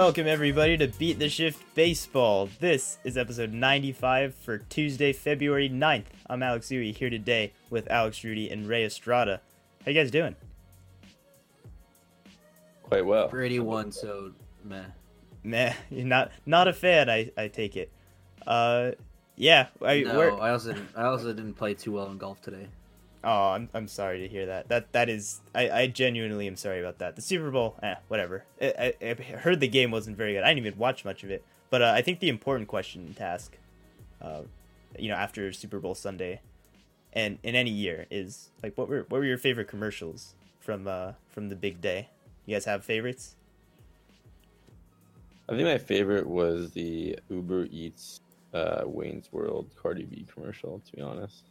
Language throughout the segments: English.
Welcome, everybody, to Beat the Shift Baseball. This is episode 95 for Tuesday, February 9th. I'm Alex Uwe here today with Alex Rudy and Ray Estrada. How you guys doing? Quite well. Brady won, so meh. Meh, you're not not a fan. I, I take it. Uh, yeah. I, No, I also didn't, I also didn't play too well in golf today. Oh, I'm, I'm sorry to hear that. That that is I, I genuinely am sorry about that. The Super Bowl, eh, whatever. I, I, I heard the game wasn't very good. I didn't even watch much of it. But uh, I think the important question to ask, uh, you know, after Super Bowl Sunday, and in any year is like, what were what were your favorite commercials from uh from the big day? You guys have favorites? I think my favorite was the Uber Eats uh, Wayne's World Cardi B commercial. To be honest,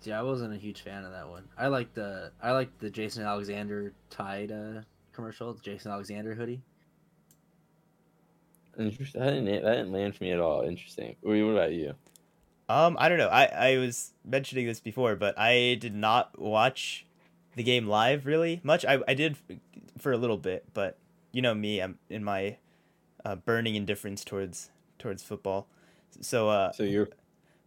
See, I wasn't a huge fan of that one. I like the I like the Jason Alexander Tide uh, commercial, the Jason Alexander hoodie. interesting. That didn't that didn't land for me at all. Interesting. What what about you? Um, I don't know. I, I was mentioning this before, but I did not watch the game live really much. I, I did for a little bit, but you know me, I'm in my uh, burning indifference towards towards football. So uh, So you're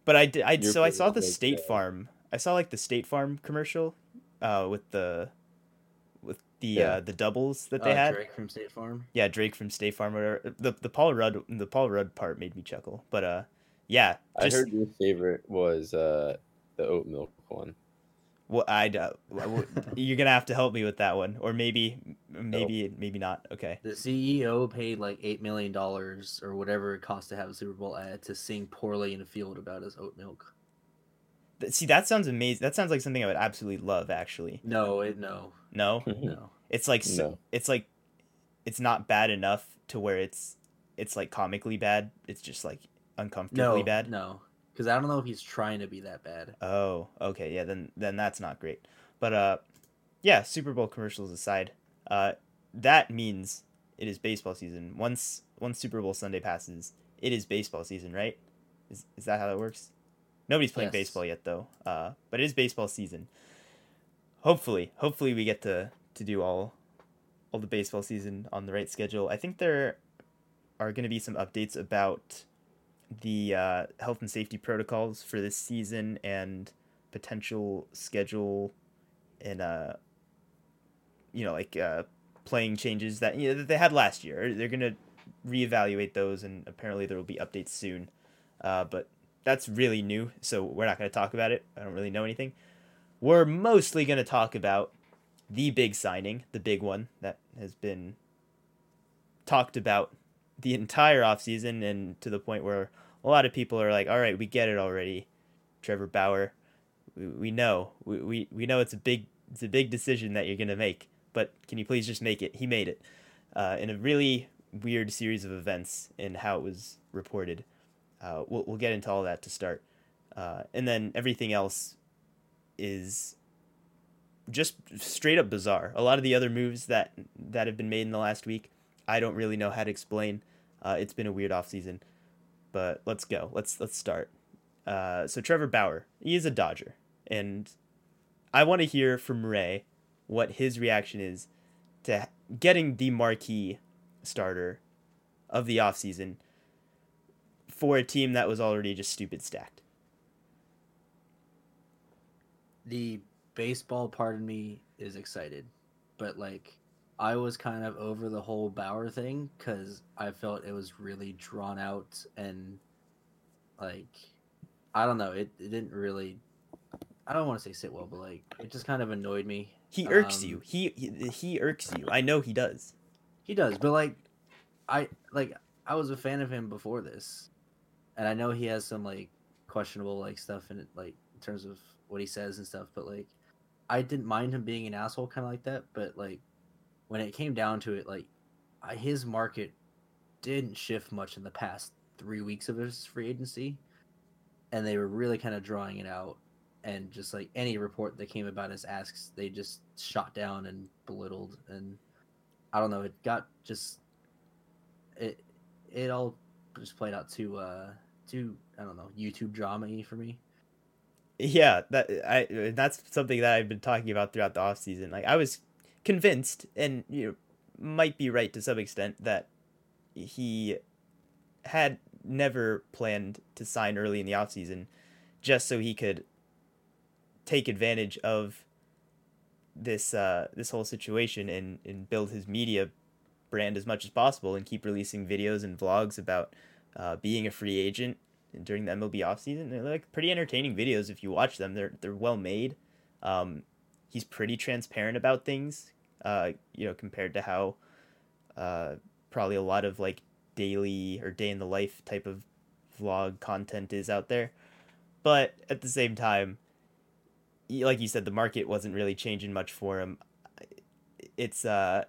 but I did. I so I saw the State uh, Farm. I saw like the State Farm commercial, uh, with the with the Yeah. uh the doubles that they uh, had. Drake from State Farm. Yeah, Drake from State Farm. Whatever. The the Paul Rudd the Paul Rudd part made me chuckle, but uh, yeah, I heard your favorite was uh, the oat milk one. Well, I uh, w- you're gonna have to help me with that one, or maybe, maybe, maybe not. Okay. The CEO paid like eight million dollars or whatever it cost to have a Super Bowl ad to sing poorly in a field about his oat milk. Th- See, that sounds amazing. That sounds like something I would absolutely love. Actually, No, it no no, no. it's like s No. it's like, it's not bad enough to where it's, it's like comically bad. It's just like uncomfortably No, bad. no, because I don't know if he's trying to be that bad. Oh, okay, yeah. Then then that's not great. But uh, yeah. Super Bowl commercials aside, uh, that means it is baseball season. Once once Super Bowl Sunday passes, it is baseball season, right? Is is that how that works? Nobody's playing Yes. baseball yet though. Uh, but it is baseball season. Hopefully, hopefully we get to to do all all the baseball season on the right schedule. I think there are going to be some updates about the uh, health and safety protocols for this season and potential schedule and uh you know like uh playing changes that you know that they had last year they're gonna reevaluate those and apparently there will be updates soon uh but that's really new so we're not gonna talk about it i don't really know anything we're mostly gonna talk about the big signing the big one that has been talked about the entire offseason and to the point where a lot of people are like, all right, we get it already, Trevor Bauer. We, we know. We, we, we know it's a big it's a big decision that you're gonna make, but can you please just make it? He made it. Uh, in a really weird series of events in how it was reported. Uh, we'll we'll get into all that to start, uh, and then everything else is just straight up bizarre. A lot of the other moves that that have been made in the last week, I don't really know how to explain. Uh, it's been a weird off season, but let's go. Let's let's start. Uh, so Trevor Bauer, he is a Dodger, and I want to hear from Ray what his reaction is to getting the marquee starter of the offseason for a team that was already just stupid stacked. the baseball part of me is excited, but like I was kind of over the whole Bauer thing because I felt it was really drawn out and like I don't know, it, it didn't really. I don't want to say sit well, but like it just kind of annoyed me. He irks Um, you. He, he he irks you. I know he does. He does, but like I like I was a fan of him before this, and I know he has some like questionable like stuff in it, like in terms of what he says and stuff. But like, I didn't mind him being an asshole, kind of like that. But like, when it came down to it, like, I, his market didn't shift much in the past three weeks of his free agency, and they were really kind of drawing it out. And just like any report that came about his asks, they just shot down and belittled and I don't know. It got just it it all just played out too uh too I don't know YouTube drama for me. Yeah, that I that's something that I've been talking about throughout the off season. Like I was convinced, and you know, might be right to some extent that he had never planned to sign early in the offseason just so he could take advantage of this uh, this whole situation and, and build his media brand as much as possible and keep releasing videos and vlogs about uh, being a free agent during the MLB offseason. They're like pretty entertaining videos if you watch them. They're they're well made. Um, he's pretty transparent about things. Uh, you know, compared to how uh, probably a lot of like daily or day in the life type of vlog content is out there. But at the same time, like you said, the market wasn't really changing much for him. It's uh,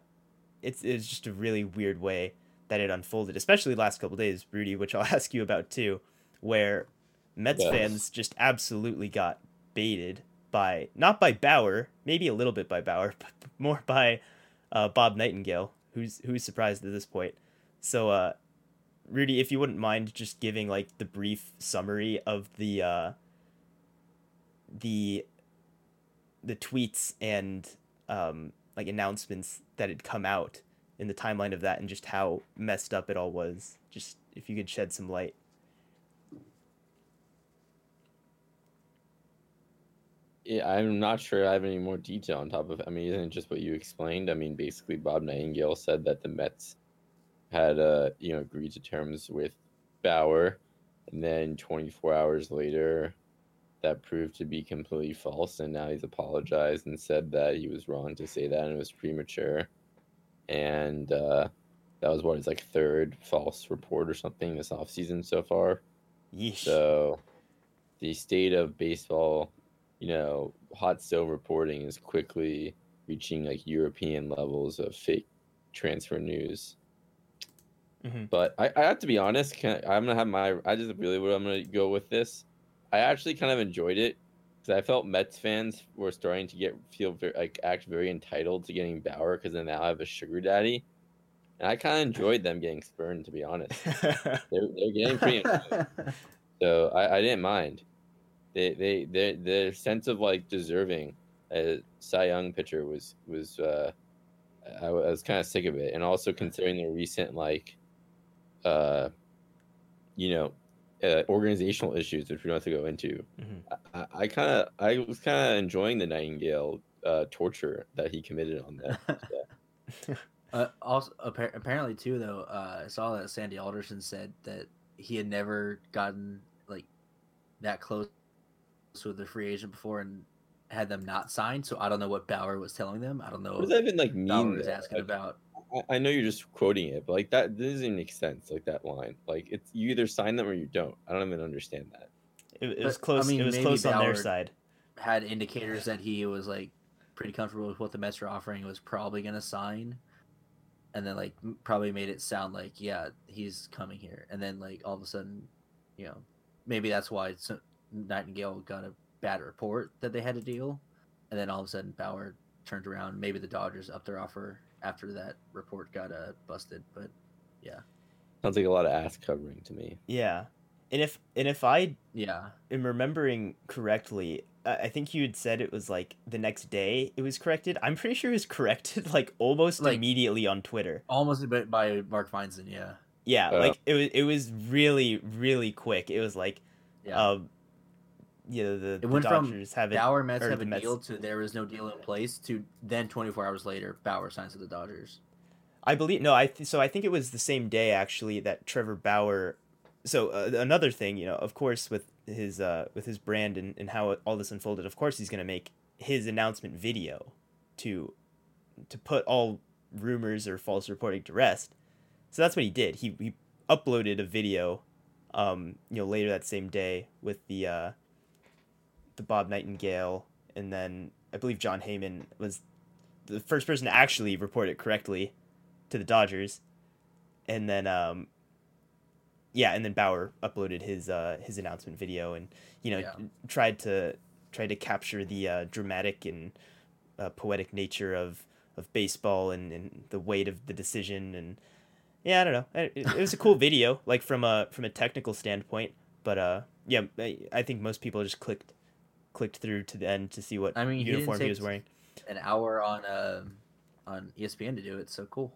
it's it's just a really weird way that it unfolded, especially the last couple days, Rudy, which I'll ask you about too, where Mets yes. fans just absolutely got baited by not by Bauer, maybe a little bit by Bauer, but more by uh, Bob Nightingale, who's who's surprised at this point. So, uh, Rudy, if you wouldn't mind just giving like the brief summary of the uh, the the tweets and um, like announcements that had come out in the timeline of that and just how messed up it all was. Just if you could shed some light. Yeah, I'm not sure I have any more detail on top of. I mean, isn't it just what you explained? I mean, basically, Bob Nightingale said that the Mets had, uh, you know, agreed to terms with Bauer, and then 24 hours later, that proved to be completely false, and now he's apologized and said that he was wrong to say that and it was premature, and uh, that was what his like third false report or something this offseason so far. Yeesh. So, the state of baseball you know, hot stove reporting is quickly reaching like European levels of fake transfer news. Mm-hmm. But I, I have to be honest. I, I'm gonna have my. I just really what I'm gonna go with this. I actually kind of enjoyed it because I felt Mets fans were starting to get feel very, like act very entitled to getting Bauer because they now have a sugar daddy, and I kind of enjoyed them getting spurned. To be honest, they're, they're getting pretty. so I, I didn't mind they they their their sense of like deserving a Cy Young pitcher was was uh, I, I was kind of sick of it, and also considering the recent like, uh, you know, uh, organizational issues which we don't have to go into. Mm-hmm. I, I kind of I was kind of enjoying the Nightingale uh, torture that he committed on that. uh, also, apparently too though, uh, I saw that Sandy Alderson said that he had never gotten like that close with the free agent before and had them not signed. So I don't know what Bauer was telling them. I don't know. What does that even like mean? Bauer was asking like, about. I know you're just quoting it, but like that doesn't make sense. Like that line, like it's you either sign them or you don't. I don't even understand that. It, it was close. I mean, it was close Bauer on their side. Had indicators that he was like pretty comfortable with what the Mets were offering. Was probably going to sign, and then like probably made it sound like yeah he's coming here, and then like all of a sudden, you know, maybe that's why uh, Nightingale got a bad report that they had a deal, and then all of a sudden Bauer turned around. Maybe the Dodgers upped their offer after that report got uh, busted, but yeah, sounds like a lot of ass covering to me. Yeah, and if and if I yeah am remembering correctly, I think you had said it was like the next day it was corrected. I'm pretty sure it was corrected like almost like, immediately on Twitter. Almost by Mark Feinsand, yeah. Yeah, uh, like it was it was really really quick. It was like yeah. Um, you know the, it went Dodgers from have Bauer Mets have a Mets. deal to there is no deal in place to then 24 hours later Bauer signs with the Dodgers. I believe no, I th- so I think it was the same day actually that Trevor Bauer. So uh, another thing, you know, of course, with his uh, with his brand and, and how all this unfolded, of course, he's going to make his announcement video to to put all rumors or false reporting to rest. So that's what he did. He he uploaded a video, um, you know, later that same day with the uh, Bob Nightingale, and then I believe Jon Heyman was the first person to actually report it correctly to the Dodgers, and then um, yeah, and then Bauer uploaded his uh, his announcement video, and you know yeah. tried to tried to capture the uh, dramatic and uh, poetic nature of of baseball and, and the weight of the decision. And yeah I don't know. It, it was a cool video like from a from a technical standpoint. But uh yeah I, I think most people just clicked clicked through to the end to see what I mean, uniform he, he was wearing. An hour on uh, on ESPN to do it, so cool.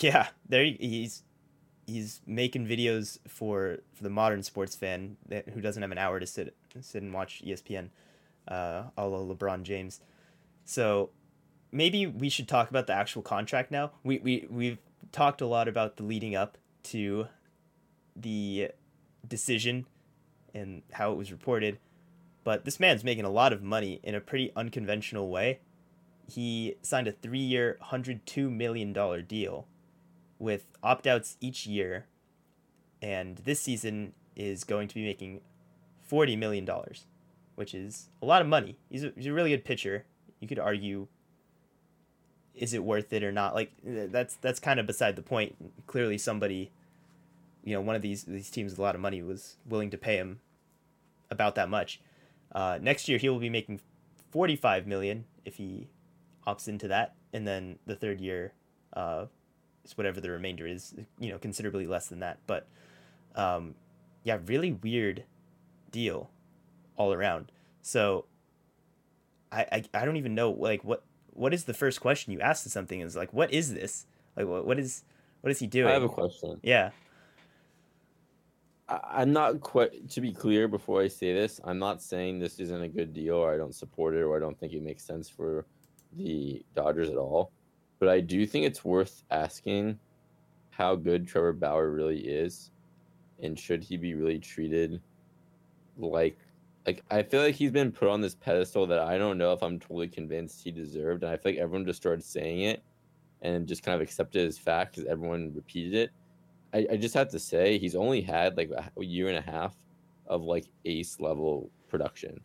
Yeah, there he, he's he's making videos for for the modern sports fan that, who doesn't have an hour to sit sit and watch ESPN, uh, a la LeBron James. So maybe we should talk about the actual contract now. We we we've talked a lot about the leading up to the decision and how it was reported, but this man's making a lot of money in a pretty unconventional way. He signed a three-year, hundred two million dollar deal with opt outs each year, and this season is going to be making $40 million, which is a lot of money. He's a, he's a really good pitcher. You could argue, is it worth it or not? Like, that's that's kind of beside the point. Clearly, somebody, you know, one of these, these teams with a lot of money was willing to pay him about that much. Uh, next year, he will be making 45 million if he opts into that, and then the third year, uh, is whatever the remainder is, you know, considerably less than that. But um, yeah, really weird deal all around. So I, I I don't even know like what what is the first question you ask to something is like what is this like what what is what is he doing? I have a question. Yeah. I'm not quite to be clear before I say this. I'm not saying this isn't a good deal, or I don't support it, or I don't think it makes sense for the Dodgers at all. But I do think it's worth asking how good Trevor Bauer really is, and should he be really treated like like I feel like he's been put on this pedestal that I don't know if I'm totally convinced he deserved, and I feel like everyone just started saying it and just kind of accepted as fact because everyone repeated it. I, I just have to say he's only had like a year and a half of like ace level production.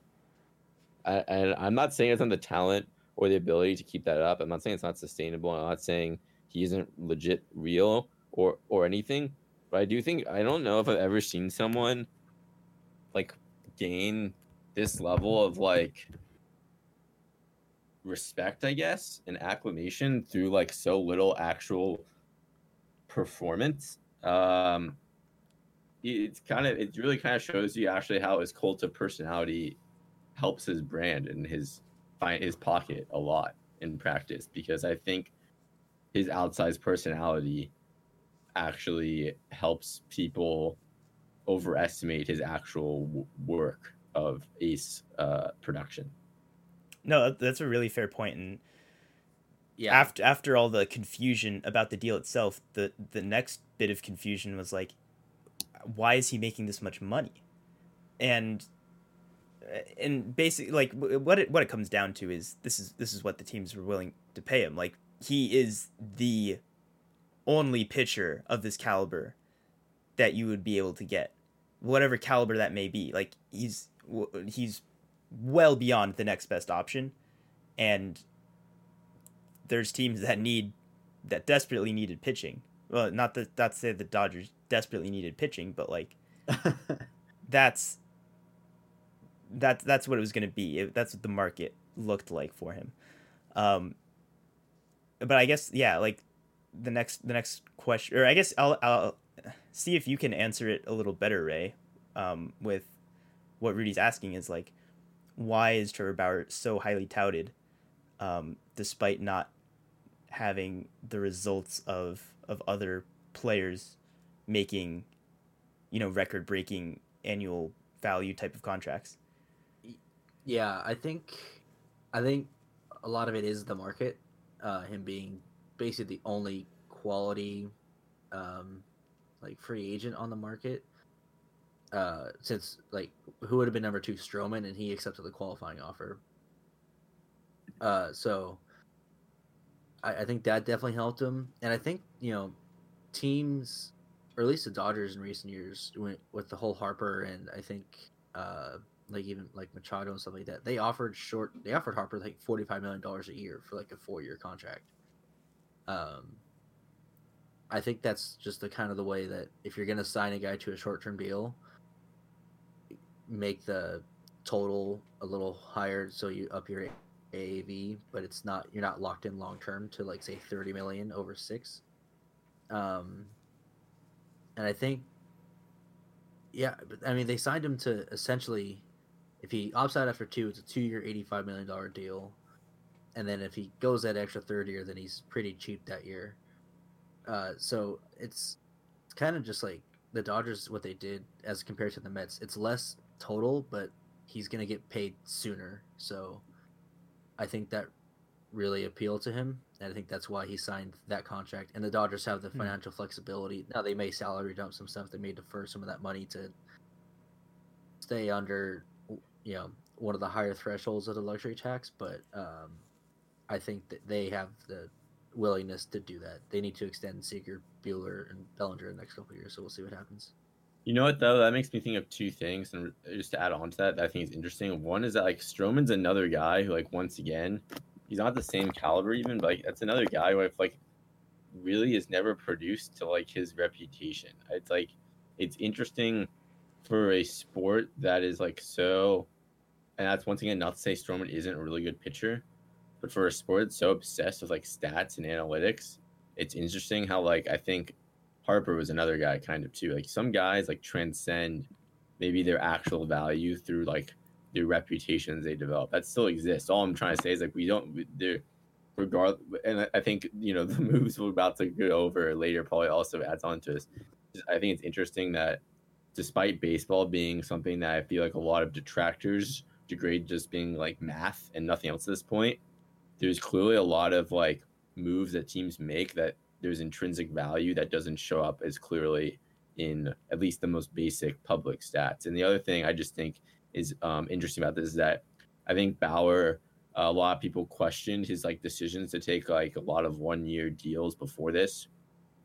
I, and I'm not saying it's on the talent or the ability to keep that up. I'm not saying it's not sustainable. I'm not saying he isn't legit real or or anything. But I do think I don't know if I've ever seen someone like gain this level of like respect, I guess, and acclamation through like so little actual performance. Um, it's kind of it really kind of shows you actually how his cult of personality helps his brand and his find his pocket a lot in practice because I think his outsized personality actually helps people overestimate his actual w- work of ace uh, production. No, that's a really fair point and Yeah. after after all the confusion about the deal itself, the the next bit of confusion was like, why is he making this much money? And and basically, like what it what it comes down to is this is this is what the teams were willing to pay him. Like he is the only pitcher of this caliber that you would be able to get, whatever caliber that may be. Like he's he's well beyond the next best option, and there's teams that need that desperately needed pitching. Well, not that not to say the Dodgers desperately needed pitching, but like that's that's that's what it was going to be. It- that's what the market looked like for him. Um, but I guess yeah, like the next the next question, or I guess I'll I'll see if you can answer it a little better, Ray. Um, with what Rudy's asking is like, why is Trevor Bauer so highly touted, um, despite not having the results of of other players making, you know, record breaking annual value type of contracts. Yeah, I think, I think a lot of it is the market. Uh, him being basically the only quality, um, like free agent on the market. Uh, since like who would have been number two, Stroman, and he accepted the qualifying offer. Uh, so I, I think that definitely helped him, and I think you know, teams, or at least the Dodgers in recent years, went with the whole Harper and I think uh like even like Machado and stuff like that. They offered short. They offered Harper like forty five million dollars a year for like a four year contract. Um, I think that's just the kind of the way that if you're gonna sign a guy to a short term deal, make the total a little higher so you up your AAV, but it's not you're not locked in long term to like say thirty million over six. Um, and I think yeah, but I mean, they signed him to essentially, if he opts out after two, it's a two-year, eighty-five million dollar deal, and then if he goes that extra third year, then he's pretty cheap that year. Uh, so it's it's kind of just like the Dodgers what they did as compared to the Mets. It's less total, but he's gonna get paid sooner. So I think that really appealed to him, and I think that's why he signed that contract. And the Dodgers have the Hmm. financial flexibility. Now they may salary dump some stuff. They may defer some of that money to stay under, you know, one of the higher thresholds of the luxury tax. But um, I think that they have the willingness to do that. They need to extend Seager, Buehler, and Bellinger in the next couple of years. So we'll see what happens. You know what though? That makes me think of two things, and uh, just to add on to that, that I think is interesting. One is that like Stroman's another guy who, like, once again, he's not the same caliber even, but like that's another guy who I've like really has never produced to like his reputation. It's like it's interesting for a sport that is like so, and that's once again not to say Stroman isn't a really good pitcher, but for a sport that's so obsessed with like stats and analytics, it's interesting how like I think Harper was another guy kind of too. Like some guys like transcend maybe their actual value through like their reputations they develop. That still exists. All I'm trying to say is like we don't they're regard and I- I think you know the moves we're about to go over later probably also adds on to this. I think it's interesting that despite baseball being something that I feel like a lot of detractors degrade just being like math and nothing else at this point, there's clearly a lot of like moves that teams make that there's intrinsic value that doesn't show up as clearly in at least the most basic public stats. And the other thing I just think is um, interesting about this is that I think Bauer, a lot of people questioned his like decisions to take like a lot of one year deals before this,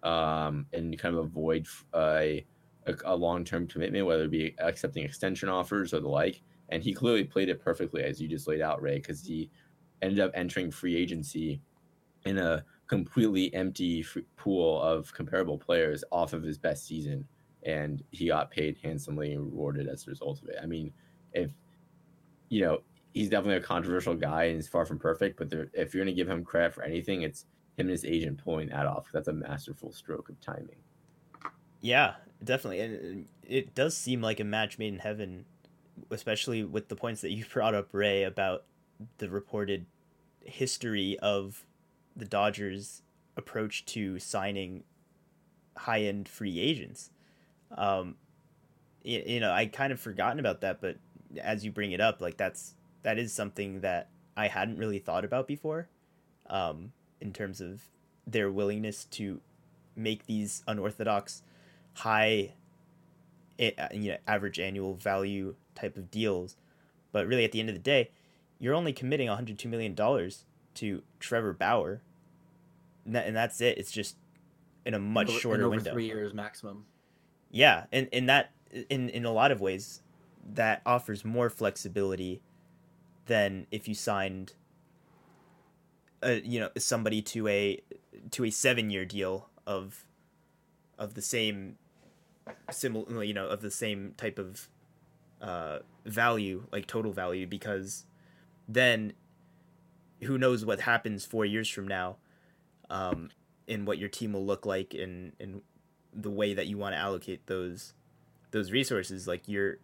um, and kind of avoid uh, a a, a long term commitment, whether it be accepting extension offers or the like. And he clearly played it perfectly as you just laid out, Ray, because he ended up entering free agency in a completely empty pool of comparable players off of his best season, and he got paid handsomely and rewarded as a result of it. I mean, if you know, he's definitely a controversial guy and he's far from perfect, but there, if you're going to give him credit for anything, it's him and his agent pulling that off. That's a masterful stroke of timing. Yeah, definitely, and it does seem like a match made in heaven, especially with the points that you brought up, Ray, about the reported history of the Dodgers' approach to signing high-end free agents. Um, you, you know, I kind of forgotten about that, but as you bring it up, like that's that is something that I hadn't really thought about before, um, in terms of their willingness to make these unorthodox, high, you know, average annual value type of deals. But really, at the end of the day, you're only committing 102 million dollars to Trevor Bauer, and, that, and that's it. It's just in a much Over- shorter over window. three years maximum. Yeah, and in that in in a lot of ways, that offers more flexibility than if you signed a you know somebody to a to a seven year deal of of the same similar you know of the same type of uh value like total value because then who knows what happens four years from now um and what your team will look like and and the way that you want to allocate those those resources like you're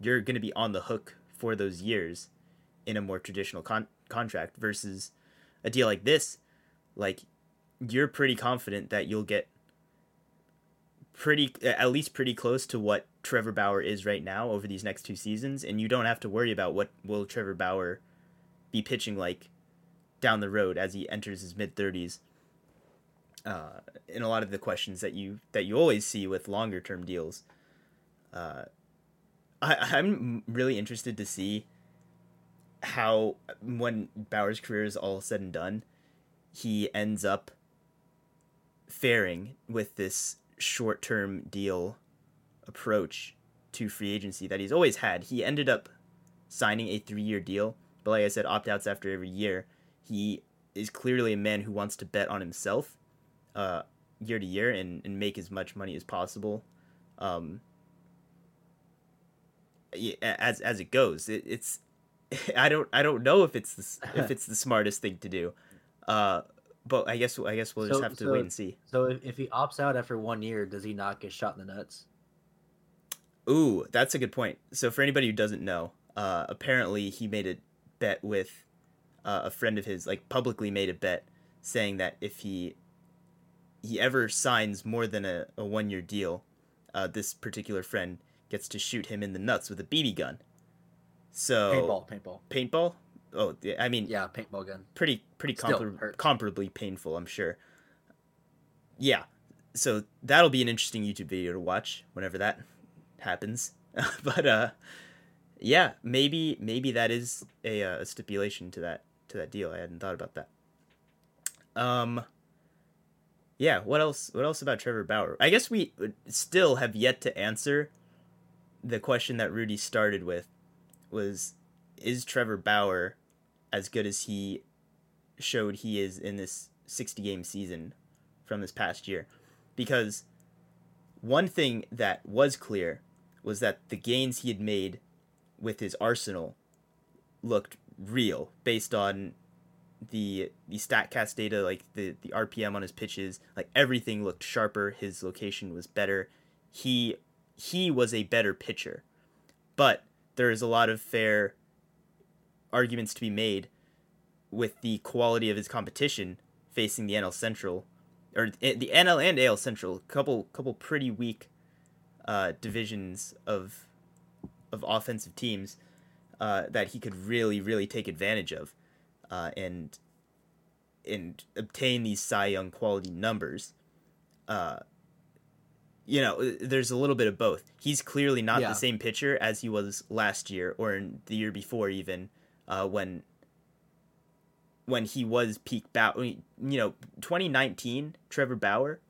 you're going to be on the hook for those years in a more traditional con- contract versus a deal like this. Like you're pretty confident that you'll get pretty at least pretty close to what Trevor Bauer is right now over these next two seasons and you don't have to worry about what will Trevor Bauer be pitching like down the road as he enters his mid 30s uh, in a lot of the questions that you that you always see with longer term deals. Uh, I, I'm really interested to see how when Bauer's career is all said and done, he ends up faring with this short term deal approach to free agency that he's always had. He ended up signing a three year deal, but like I said, opt outs after every year. He is clearly a man who wants to bet on himself uh, year to year and, and make as much money as possible. Um, as as it goes, it, it's I don't I don't know if it's the, if it's the smartest thing to do, uh, but I guess I guess we'll just So- have to so- wait and see. So if, if he opts out after one year, does he not get shot in the nuts? Ooh, that's a good point. So for anybody who doesn't know, uh, apparently he made a bet with uh, a friend of his, like publicly made a bet, saying that if he he ever signs more than a, a one year deal, uh, this particular friend gets to shoot him in the nuts with a BB gun. So Paintball, paintball. paintball. Oh, I mean, Yeah, paintball gun. pretty pretty compar- comparably painful, I'm sure. Yeah, so that'll be an interesting YouTube video to watch whenever that happens. but uh, yeah, maybe maybe that is a, uh, a stipulation to that to that deal. I hadn't thought about that. Um. Yeah, what else? What else about Trevor Bauer? I guess we still have yet to answer the question that Rudy started with. Was is Trevor Bauer as good as he showed he is in this 60 game season from this past year? Because one thing that was clear was that the gains he had made with his arsenal looked real based on the the statcast data like the the rpm on his pitches like everything looked sharper his location was better. He he was a better pitcher. But there is a lot of fair arguments to be made with the quality of his competition facing the NL Central or the NL and AL Central couple couple pretty weak uh, divisions of of offensive teams uh, that he could really really take advantage of uh, and and obtain these Cy Young quality numbers. Uh, you know, there's a little bit of both. He's clearly not Yeah. the same pitcher as he was last year or in the year before, even uh, when when he was peak Bauer. You know, 2019 Trevor Bauer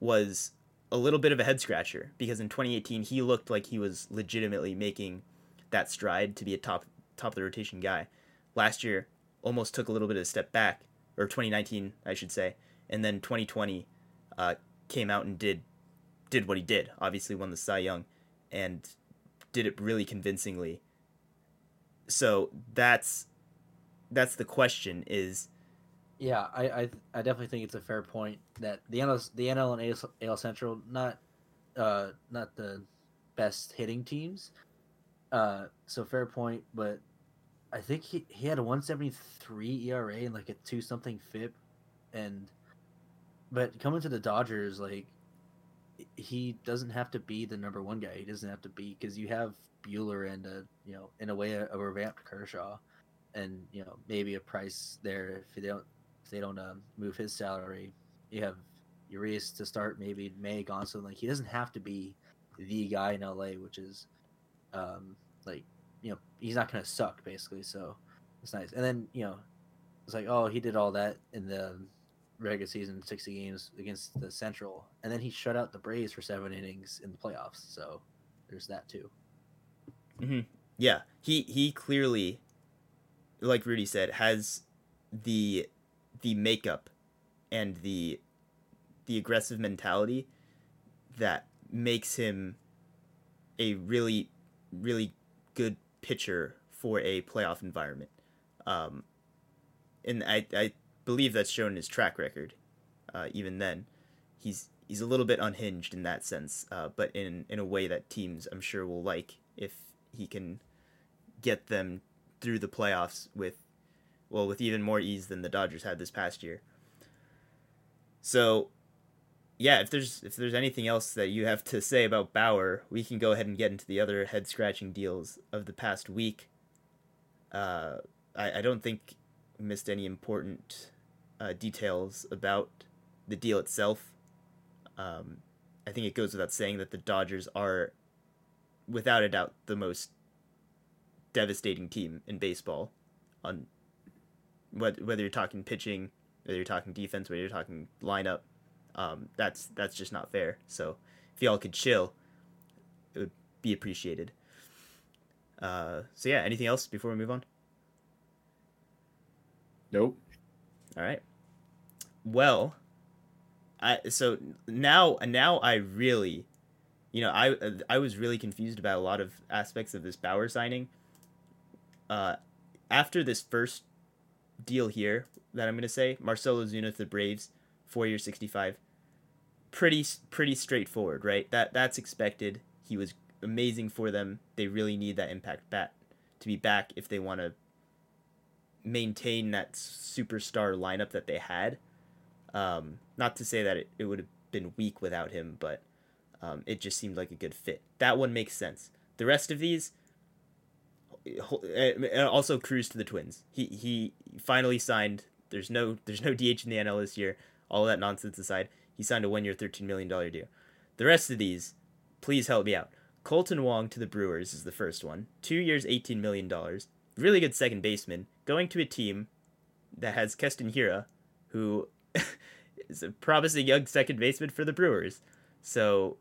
was a little bit of a head scratcher because in 2018 he looked like he was legitimately making that stride to be a top top of the rotation guy. Last year almost took a little bit of a step back, or 2019 I should say, and then 2020 uh, came out and did did what he did. Obviously won the Cy Young, and did it really convincingly. So that's that's the question is Yeah, I, I I definitely think it's a fair point that the NL the NL and AL, AL Central not uh not the best hitting teams. Uh, so fair point, but I think he he had a 173 ERA and like a two something FIP, and but coming to the Dodgers like he doesn't have to be the number one guy. He doesn't have to be because you have Buehler and a you know in a way a, a revamped Kershaw, and you know maybe a price there if they don't they don't um, move his salary. You have Urias to start, maybe May Gonsolin. Like he doesn't have to be the guy in LA, which is um, like you know he's not gonna suck basically. So it's nice. And then you know it's like oh he did all that in the regular season, sixty games against the Central, and then he shut out the Braves for seven innings in the playoffs. So there's that too. yeah he he clearly like rudy said has the the makeup and the the aggressive mentality that makes him a really really good pitcher for a playoff environment. Um and i i believe that's shown in his track record uh even then. He's he's a little bit unhinged in that sense uh but in in a way that teams i'm sure will like if he can get them through the playoffs with well with even more ease than the Dodgers had this past year. So yeah, if there's if there's anything else that you have to say about Bauer, we can go ahead and get into the other head scratching deals of the past week. Uh, I, I don't think missed any important uh, details about the deal itself. Um, I think it goes without saying that the Dodgers are, without a doubt, the most devastating team in baseball on whether, whether you're talking pitching whether you're talking defense whether you're talking lineup um, that's that's just not fair. So if y'all could chill it would be appreciated. Uh, so yeah anything else before we move on? Nope. all right. Well i so now now i really you know i i was really confused about a lot of aspects of this bauer signing. Uh, after this first deal here that I'm going to say, Marcell Ozuna to the Braves, four years, sixty five. Pretty pretty straightforward, right? That that's expected. He was amazing for them. They really need that impact bat to be back if they want to maintain that superstar lineup that they had. Um, not to say that it, it would have been weak without him, but um, it just seemed like a good fit. That one makes sense. The rest of these, also Cruz to the Twins. He he finally signed. There's no there's no DH in the NL this year. All that nonsense aside, he signed a one year, thirteen million dollar deal. The rest of these, please help me out. Kolten Wong to the Brewers is the first one. Two years, eighteen million dollars. Really good second baseman. Going to a team that has Keston Hiura, who is a promising young second baseman for the Brewers. So,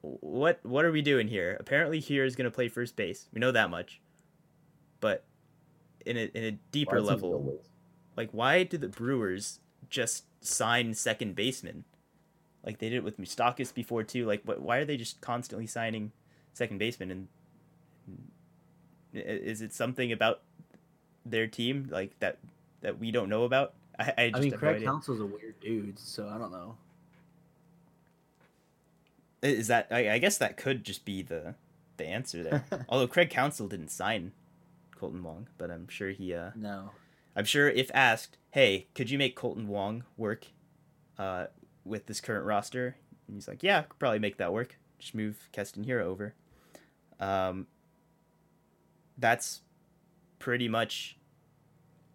what what are we doing here? Apparently, Hiura is going to play first base. We know that much. But in a in a deeper level, like why did the Brewers just sign second baseman? Like they did it with Moustakas before too. Like, what? Why are they just constantly signing second baseman? And is it something about their team like that that we don't know about? I, I, I mean, Craig no Counsell's a weird dude, so I don't know. Is that? I, I guess that could just be the the answer there. Although Craig Counsell didn't sign Kolten Wong, but I'm sure he. Uh, no. I'm sure if asked, hey, could you make Kolten Wong work uh, with this current roster? And he's like, yeah, could probably make that work. Just move Keston Hiura over. Um, that's pretty much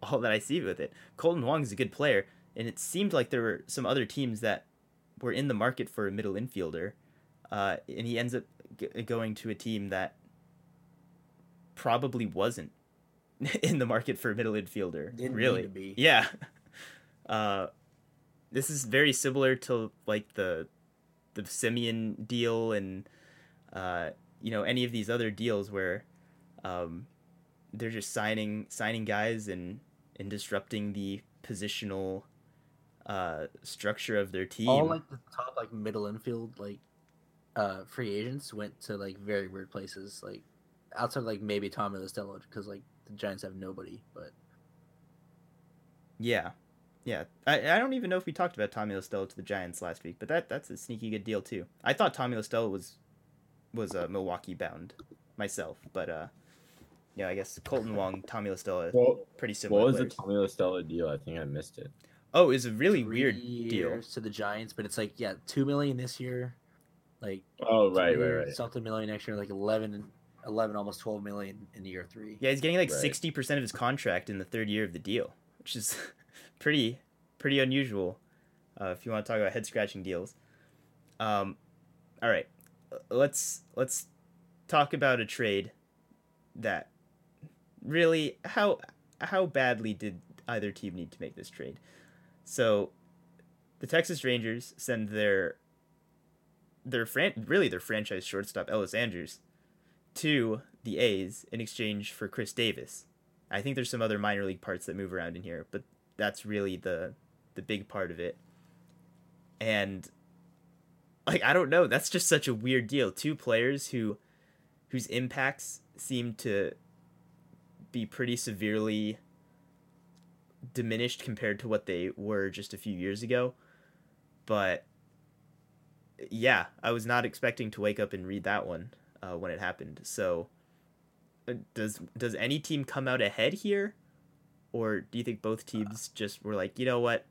all that I see with it. Kolten Wong is a good player, and it seemed like there were some other teams that were in the market for a middle infielder, uh, and he ends up g- going to a team that probably wasn't in the market for a middle infielder. Didn't really, yeah. Uh, this is very similar to like the the Semien deal and uh, you know any of these other deals where um, they're just signing signing guys and and disrupting the positional uh, structure of their team. All like the top like middle infield like uh, free agents went to like very weird places like outside like maybe Tommy La Stella because like the Giants have nobody but yeah yeah, I, I don't even know if we talked about Tommy La Stella to the Giants last week, but that that's a sneaky good deal too. I thought Tommy La Stella was was uh, Milwaukee bound myself, but uh, yeah, I guess Kolten Wong, Tommy La Stella, well, pretty similar. What was players. the Tommy La Stella deal? I think I missed it. Oh, it's a really Three weird deal to the Giants, but it's like yeah, two million this year, like oh right, right, right, something million next year, like 11, 11 almost twelve million in year three. Yeah, he's getting like 60% of his contract in the third year of the deal, which is pretty pretty unusual. Uh, if you want to talk about head scratching deals. Um, all right, let's let's talk about a trade that really how how badly did either team need to make this trade? So, the Texas Rangers send their their fran- really their franchise shortstop Elvis Andrus to the A's in exchange for Khris Davis. I think there's some other minor league parts that move around in here, but that's really the the big part of it. And like I don't know, that's just such a weird deal. Two players who whose impacts seem to be pretty severely diminished compared to what they were just a few years ago. But yeah, I was not expecting to wake up and read that one uh, when it happened. So uh, does does any team come out ahead here? or do you think both teams just were like, you know what,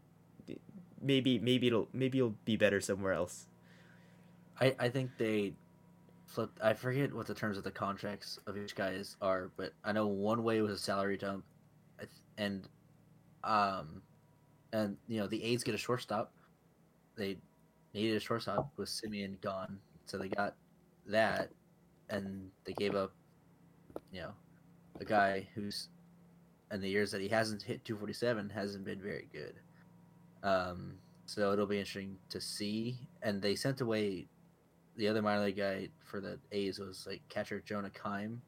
maybe maybe it'll maybe it'll be better somewhere else? I I think they flipped. I forget what the terms of the contracts of each guys are, but I know one way was a salary dump, and um, and you know the A's get a shortstop. They needed a shortstop with Semien gone, so they got that, and they gave up, you know, a guy who's in the years that he hasn't hit 247 hasn't been very good. Um, so it'll be interesting to see. And they sent away the other minor league guy for the A's was like catcher Jonah Heim.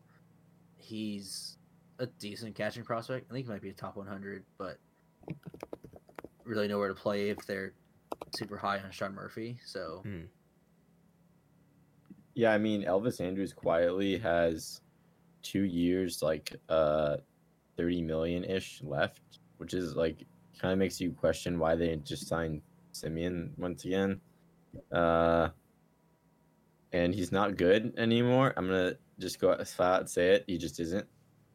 He's a decent catching prospect. I think he might be a top 100, but really nowhere to play if they're super high on Sean Murphy. So. Hmm. Yeah, I mean Elvis Andrus quietly has two years like uh 30 million ish left, which is like kind of makes you question why they just signed Semien once again. Uh, and he's not good anymore. I'm gonna just go and say it. He just isn't,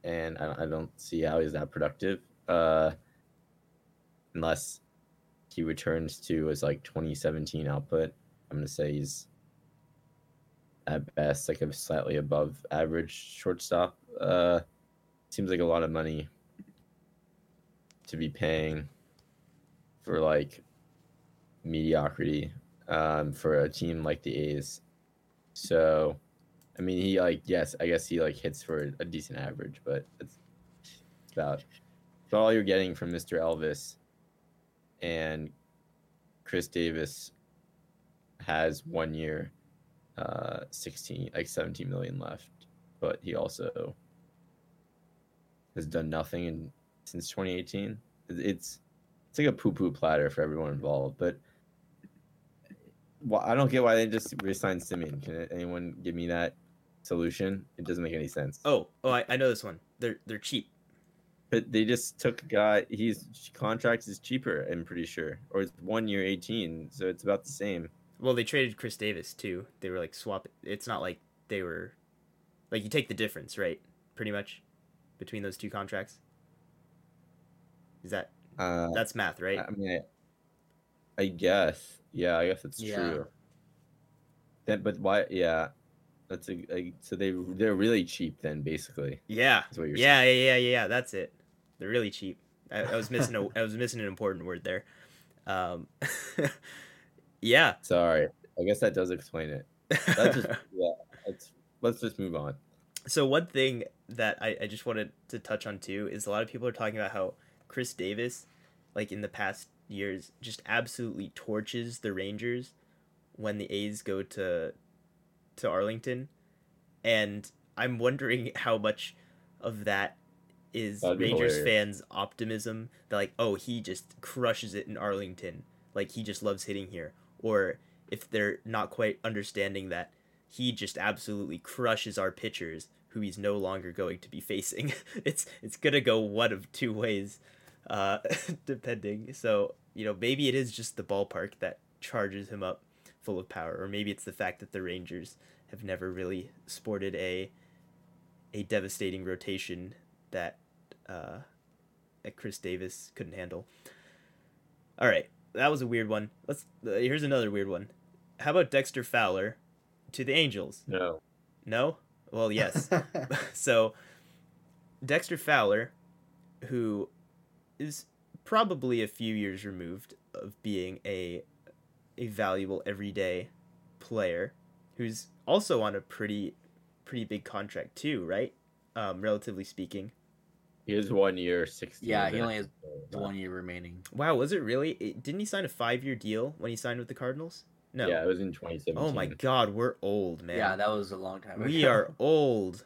and I, I don't see how he's that productive. Uh, unless he returns to his like 2017 output, I'm gonna say he's at best like a slightly above average shortstop. Uh, seems like a lot of money to be paying for like mediocrity um, for a team like the A's. So, I mean, he like yes, I guess he like hits for a decent average, but it's about it's all you're getting from Mr. Elvis and Khris Davis has one year, uh, 16, like 17 million left, but he also has done nothing in, since 2018. It's it's like a poo poo platter for everyone involved, but well, I don't get why they just reassigned Semien. Can anyone give me that solution? It doesn't make any sense. Oh, oh, I, I know this one. They're they're cheap. But they just took a guy. His contract is cheaper. I'm pretty sure, or it's one year, eighteen, so it's about the same. Well, they traded Khris Davis too. They were like swap. It's not like they were, like you take the difference, right? Pretty much, between those two contracts. Is that Uh, that's math, right? I mean, I, I guess. Yeah, I guess it's Yeah. true. Then, but why? Yeah, that's a, a so they they're really cheap then, basically. yeah, Is what you're yeah, yeah, yeah, yeah, yeah. That's it. They're really cheap. I, I was missing a I was missing an important word there. Um, yeah. Sorry, I guess that does explain it. That just yeah. Let's let's just move on. So one thing that I, I just wanted to touch on too is a lot of people are talking about how Khris Davis, like in the past years, just absolutely torches the Rangers when the A's go to to Arlington. And I'm wondering how much of that is Rangers hilarious. fans' optimism that like, oh, he just crushes it in Arlington. Like he just loves hitting here. Or if they're not quite understanding that he just absolutely crushes our pitchers who he's no longer going to be facing. it's it's gonna go one of two ways, uh, depending. So you know maybe it is just the ballpark that charges him up full of power, or maybe it's the fact that the Rangers have never really sported a a devastating rotation that uh, that Khris Davis couldn't handle. All right, that was a weird one. Let's uh, here's another weird one. How about Dexter Fowler to the Angels? No, No? Well, yes. so Dexter Fowler, who is probably a few years removed of being a a valuable everyday player, who's also on a pretty pretty big contract too, right? Um, relatively speaking. He has one year, sixteen. Yeah, he only has the one year remaining. Wow, was it really? It, didn't he sign a five year deal when he signed with the Cardinals? No. Yeah, it was in 2017. oh my God, we're old, man. Yeah, that was a long time. Ago. We are old.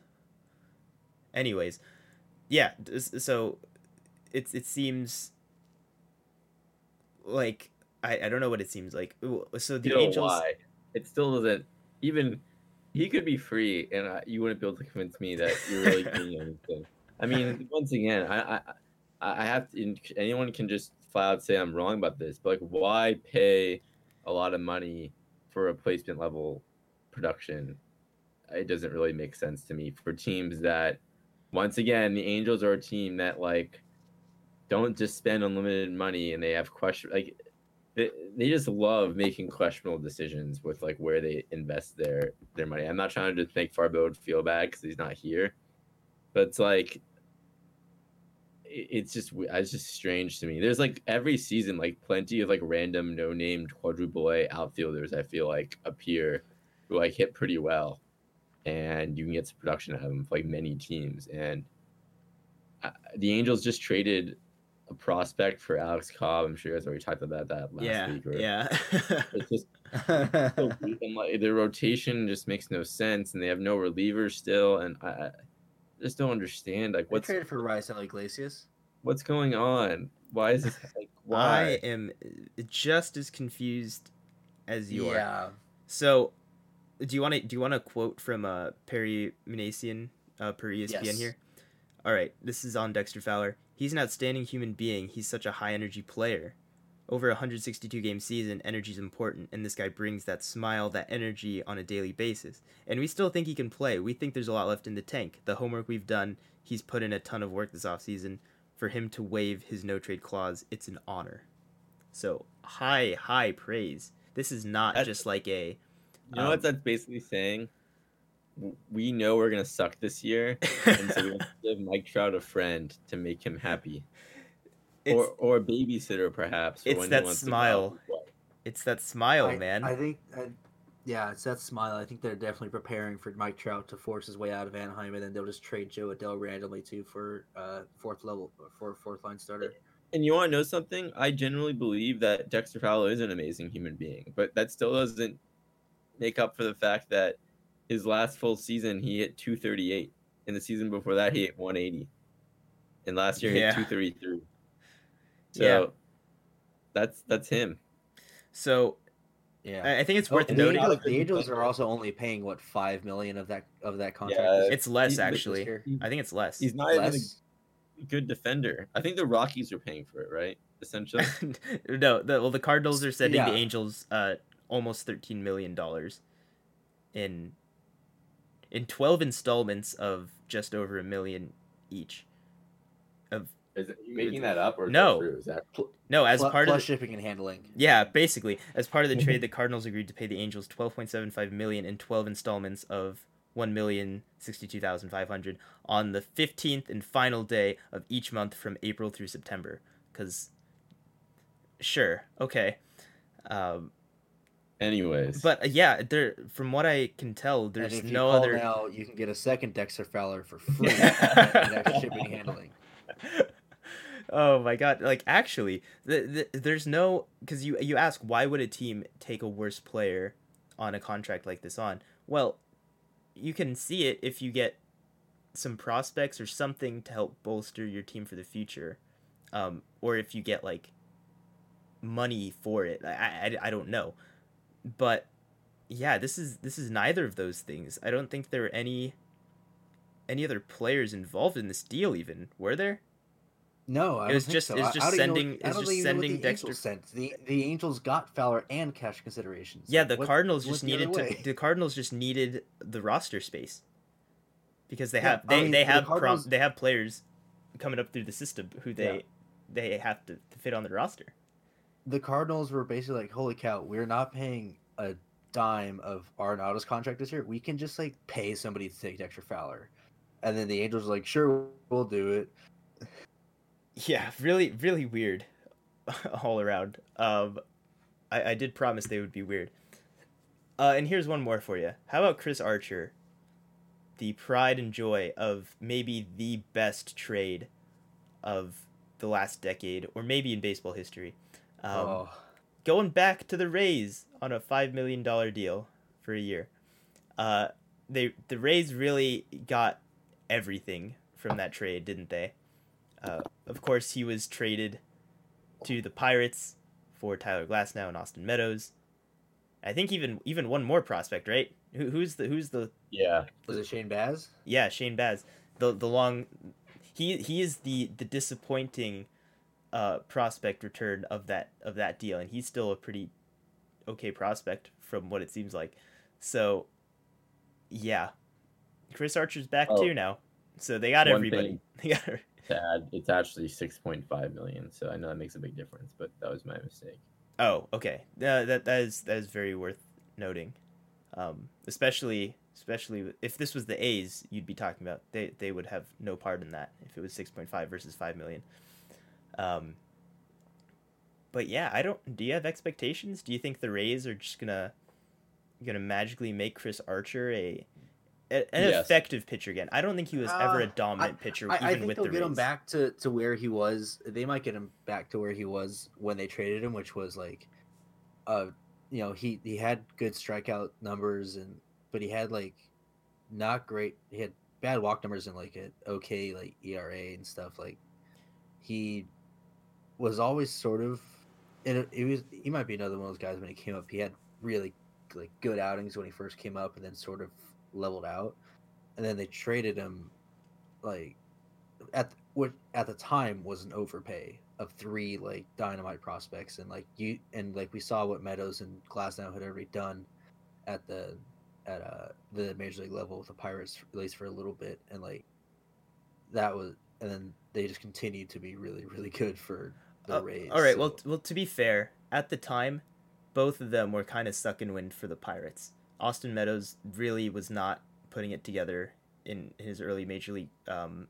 Anyways, yeah. So, it's it seems like I, I don't know what it seems like. So the you know Angels. why? It still doesn't even. He could be free, and I, you wouldn't be able to convince me that you're really doing anything. I mean, once again, I, I, I have to. Anyone can just flat out say I'm wrong about this, but like, why pay a lot of money for replacement level production? It doesn't really make sense to me for teams that, once again, the Angels are a team that like don't just spend unlimited money and they have question like they, they just love making questionable decisions with like where they invest their their money. I'm not trying to just make Farbo feel bad because he's not here, but it's like it's just it's just strange to me. There's like every season like plenty of like random no named quadruple A outfielders. I feel like appear who like hit pretty well, and you can get some production out of them for, like many teams. And uh, the Angels just traded a prospect for Alex Cobb. I'm sure you guys already talked about that last yeah, week. Or, yeah. It's just so like their rotation just makes no sense, and they have no relievers still, and I just don't understand like what's traded for Raisel Iglesias. what's going on. Why is this like I am just as confused as you are. yeah, So, do you want to do you want a quote from uh, Perry Minasian uh, per ESPN Yes. here? All right, this is on Dexter Fowler. He's an outstanding human being. He's such a high energy player. Over a 162 game season, energy is important, and this guy brings that smile, that energy on a daily basis. And we still think he can play. We think there's a lot left in the tank. The homework we've done, he's put in a ton of work this offseason. For him to waive his no trade clause, it's an honor. So high high praise. This is not That's- just like a You know Um, what that's basically saying? We know we're gonna suck this year, and so we have to give Mike Trout a friend to make him happy, or or a babysitter perhaps. It's when he that wants smile. out it's that smile, I, man. I think, I, yeah, it's that smile. I think they're definitely preparing for Mike Trout to force his way out of Anaheim, and then they'll just trade Jo Adell randomly too for uh, fourth level for fourth line starter. And you want to know something? I genuinely believe that Dexter Fowler is an amazing human being, but that still doesn't make up for the fact that his last full season he hit 238, and the season before that he hit 180, and last year he Yeah. hit 233. So Yeah. that's that's him. so Yeah. I, I think it's Oh, worth the, noting. Angels, Not a good the Angels are also only paying what five million of that of that contract. Yeah, It's less actually. I think it's less. He's not even less. a good defender. I think the Rockies are paying for it, right? Essentially. no, the, well, the Cardinals are sending the Angels uh, almost thirteen million dollars in in twelve installments of just over a million each. Of Is it, making that up or No. that true? Is that no, as Pl- part of plus the, shipping and handling. yeah, basically as part of the trade, the Cardinals agreed to pay the Angels twelve point seven five million in twelve installments of one million sixty two thousand five hundred on the fifteenth and final day of each month from April through September. Because sure, okay. Um, anyways? But uh, yeah, there from what I can tell, there's and if you no call other. now, you can get a second Dexter Fowler for free and shipping handling. oh my god! Like actually, the, the, there's no because you you ask why would a team take a worse player on a contract like this on? Well, you can see it if you get some prospects or something to help bolster your team for the future, um, or if you get like money for it. I, I, I don't know, but yeah, this is this is neither of those things. I don't think there were any any other players involved in this deal. Even were there? No, I It don't was think just- so. it was I- just I don't even know sending- what- it was just even know what sending the Dexter- Angels sent. The the Angels got Fowler and cash considerations. Yeah, the what- Cardinals just the needed to. way? The Cardinals just needed the roster space because they Yeah, have I they, mean, they the have prom, they have players coming up through the system who they Yeah. they have to, to fit on the roster. the Cardinals were basically like, "Holy cow, we're not paying a dime of Arenado's contract this year. We can just like pay somebody to take Dexter Fowler." And then the Angels were like, "Sure, we'll do it." Yeah, really, really weird, all around. Um, I I did promise they would be weird. Uh, and here's one more for you. How about Chris Archer? The pride and joy of maybe the best trade of the last decade, or maybe in baseball history. Um, oh, going back to the Rays on a five million dollar deal for a year. Uh, they the Rays really got everything from that trade, didn't they? Uh, of course, he was traded to the Pirates for Tyler Glasnow and Austin Meadows. I think even even one more prospect, right? Who, who's the who's the yeah, was it Shane Baz? yeah Shane Baz the the long he he is the the disappointing uh prospect return of that of that deal and he's still a pretty okay prospect from what it seems like so yeah chris archer's back Oh. too now so they got One everybody thing- they got to add, it's actually six point five million. So I know that makes a big difference, but that was my mistake. oh okay uh, that that is that is very worth noting um especially especially if this was the a's you'd be talking about they they would have no part in that if it was 6.5 versus 5 million um but yeah i don't do you have expectations do you think the rays are just gonna gonna magically make chris archer a an Yes. effective pitcher again i don't think he was ever a Uh, dominant pitcher I, even I think with they'll the get him back to, to where he was. They might get him back to where he was when they traded him, which was like, uh, you know, he he had good strikeout numbers and but he had like not great. He had bad walk numbers and like an okay like ERA and stuff. Like he was always sort of, and it, it was he might be another one of those guys when he came up. He had really like good outings when he first came up, and then sort of leveled out. And then they traded him, like at what at the time was an overpay of three like dynamite prospects, and like you and like we saw what Meadows and Glasnow had already done at the at uh the major league level with the Pirates at least for a little bit, and like that was, and then they just continued to be really really good for the Uh, Rays. all right well t- well to be fair at the time, both of them were kind of stuck in wind for the Pirates. Austin Meadows really was not putting it together in his early major league um,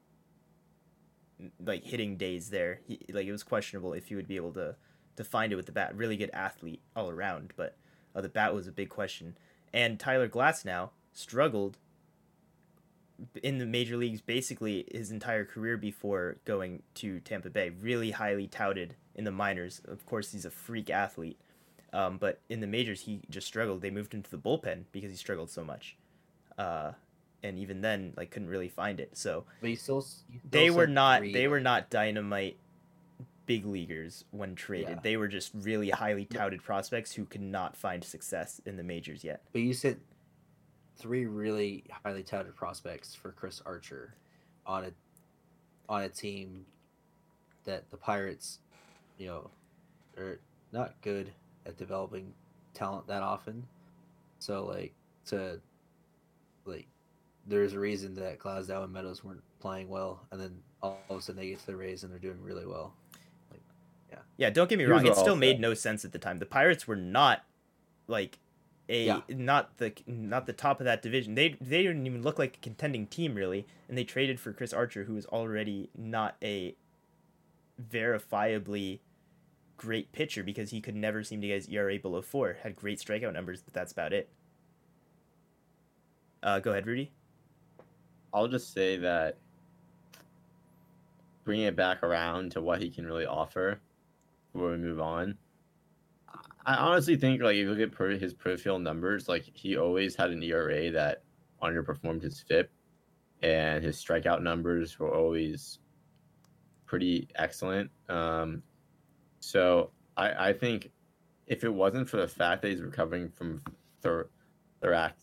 like hitting days there. He like it was questionable if he would be able to to find it with the bat. Really good athlete all around, but uh, the bat was a big question. And Tyler Glasnow struggled in the major leagues basically his entire career before going to Tampa Bay. Really highly touted in the minors. Of course, he's a freak athlete. Um, but in the majors, he just struggled. They moved him to the bullpen because he struggled so much. Uh, and even then, like, couldn't really find it. So But you still, you still they were not three, they were not dynamite big leaguers when traded. Yeah. They were just really highly touted prospects who could not find success in the majors yet. But you said three really highly touted prospects for Chris Archer on a on a team that the Pirates, you know, are not good at developing talent that often. So like to like there's a reason that Glasnow and Meadows weren't playing well and then all of a sudden they get to the Rays and they're doing really well. Yeah, Yeah. don't get me Here's wrong. It still made say. no sense at the time. The Pirates were not like a Yeah. not the not the top of that division. They they didn't even look like a contending team really, and they traded for Chris Archer, who was already not a verifiably great pitcher because he could never seem to get his ERA below four. Had great strikeout numbers, but that's about it. Uh, go ahead, Rudy. I'll just say that bringing it back around to what he can really offer before we move on. I honestly think, like, if you look at his peripheral numbers, like, he always had an ERA that underperformed his FIP, and his strikeout numbers were always pretty excellent. Um, so I, I think if it wasn't for the fact that he's recovering from thor- thorac-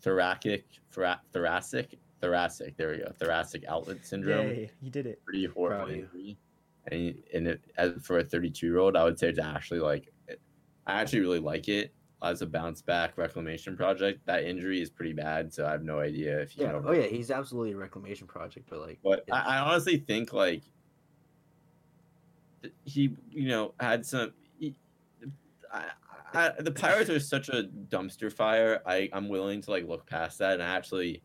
thoracic, thora- thoracic, thoracic, there we go, thoracic outlet syndrome Yay, you did it. pretty Proud horrible injury. And and it, as for a 32 year old, I would say it's actually like I actually really like it as a bounce back reclamation project. That injury is pretty bad, so I have no idea if you Yeah. know. Oh yeah, he's absolutely a reclamation project, but like But I, I honestly think like th- he, you know, had some. He, I, I, the Pirates are such a dumpster fire. I I'm willing to like look past that, and I actually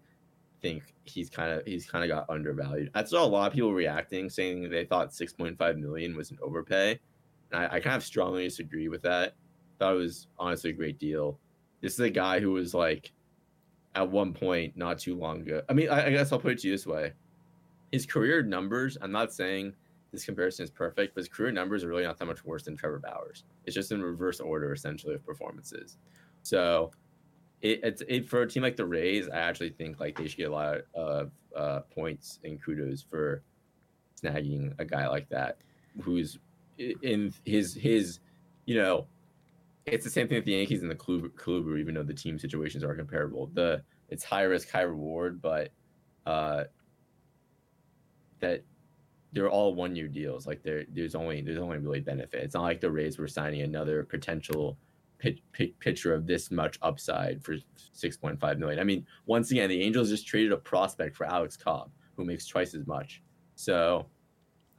think he's kind of he's kind of got undervalued. I saw a lot of people reacting saying they thought 6.5 million was an overpay, and I, I kind of strongly disagree with that. It was honestly a great deal. This is a guy who was like at one point not too long ago. I mean, I, I guess I'll put it to you this way: his career numbers. I'm not saying this comparison is perfect, but his career numbers are really not that much worse than Trevor Bauer's. It's just in reverse order, essentially, of performances. So, it, it's it for a team like the Rays. I actually think like they should get a lot of uh, points and kudos for snagging a guy like that, who's in his his, you know, it's the same thing with the Yankees and the Kluber, even though the team situations are comparable. The it's high risk, high reward, but uh, that they're all one year deals. Like there, there's only there's only really benefit. It's not like the Rays were signing another potential pit, pit, pitcher of this much upside for six point five million. I mean, once again, the Angels just traded a prospect for Alex Cobb, who makes twice as much. So,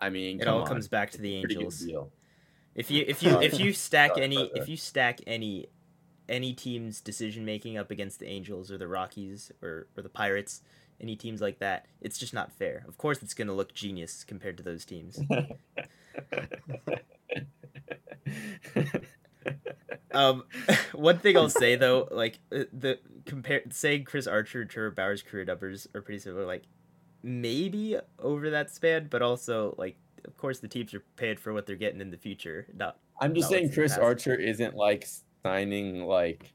I mean, It all on. comes back to the Angels. If you if you if you stack any if you stack any any team's decision making up against the Angels or the Rockies or, or the Pirates, any teams like that, it's just not fair. Of course it's gonna look genius compared to those teams. Um, one thing I'll say though, like uh, the compare saying Chris Archer and Trevor Bauer's career numbers are pretty similar. Like maybe over that span, but also like of course the teams are paid for what they're getting in the future. Not I'm just Not saying what's in the Chris. Archer isn't like signing like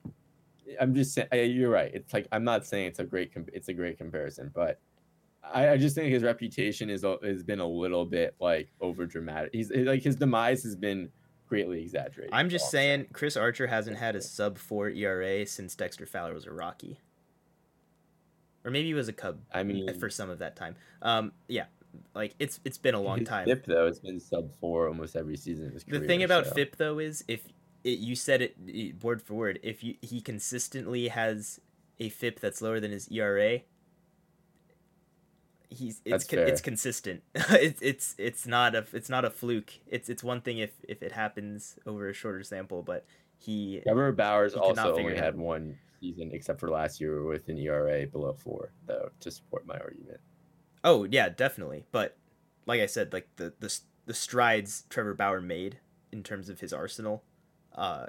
I'm just saying you're right. It's like I'm not saying it's a great it's a great comparison, but I, I just think his reputation is has been a little bit like over dramatic. He's like his demise has been greatly exaggerated. I'm just all saying Chris Archer hasn't had a sub four ERA since Dexter Fowler was a Rocky. Or maybe he was a Cub I mean, for some of that time. Um, yeah, like it's it's been a long time. FIP though, it's been sub four almost every season. Of his the thing about so- FIP though is if it, you said it word for word, if you he consistently has a FIP that's lower than his ERA, he's it's con- it's consistent. it's it's it's not a it's not a fluke. It's it's one thing if if it happens over a shorter sample, but he Trevor Bauer's could not also only had one season, except for last year with an ERA below four, though, to support my argument. Oh yeah, definitely. But like I said, like the the the strides Trevor Bauer made in terms of his arsenal, uh,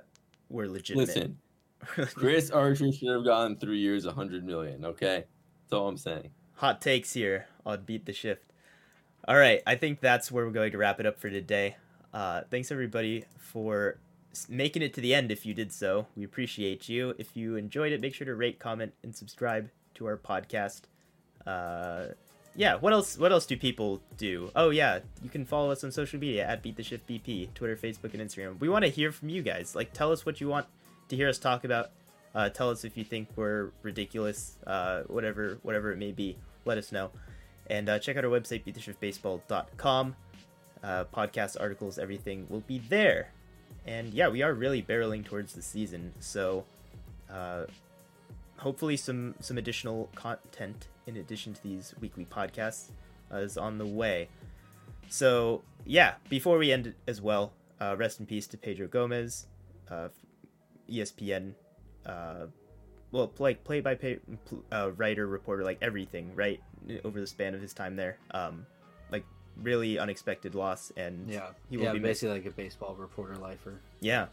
were legitimate. Listen, Chris Archer should have gotten three years, a hundred million. Okay, that's all I'm saying. Hot takes here on Beat the Shift. All right, I think that's where we're going to wrap it up for today. Uh, thanks everybody for making it to the end. If you did so, we appreciate you. If you enjoyed it, make sure to rate, comment, and subscribe to our podcast. Uh, yeah, what else? What else do people do? Oh yeah, you can follow us on social media at Beat the Shift BP, Twitter, Facebook, and Instagram. We want to hear from you guys. Like, tell us what you want to hear us talk about. Uh, tell us if you think we're ridiculous. Uh, whatever, whatever it may be, let us know. And uh, check out our website, beattheshiftbaseball.com. Uh, podcasts, articles, everything will be there. And yeah, we are really barreling towards the season, so uh, hopefully some some additional content in addition to these weekly podcasts uh, is on the way. So yeah, before we end it as well, uh, rest in peace to Pedro Gomez, uh, ESPN, uh, well, like play by play uh, writer, reporter, like everything, right? Over the span of his time there, um, like really unexpected loss, and Yeah, he will yeah, be missed. basically like a baseball reporter lifer. Yeah.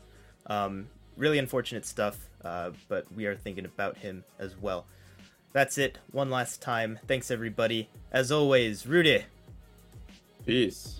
Um, really unfortunate stuff, uh, but we are thinking about him as well. That's it. One last time. Thanks, everybody. As always, Rudy. Peace.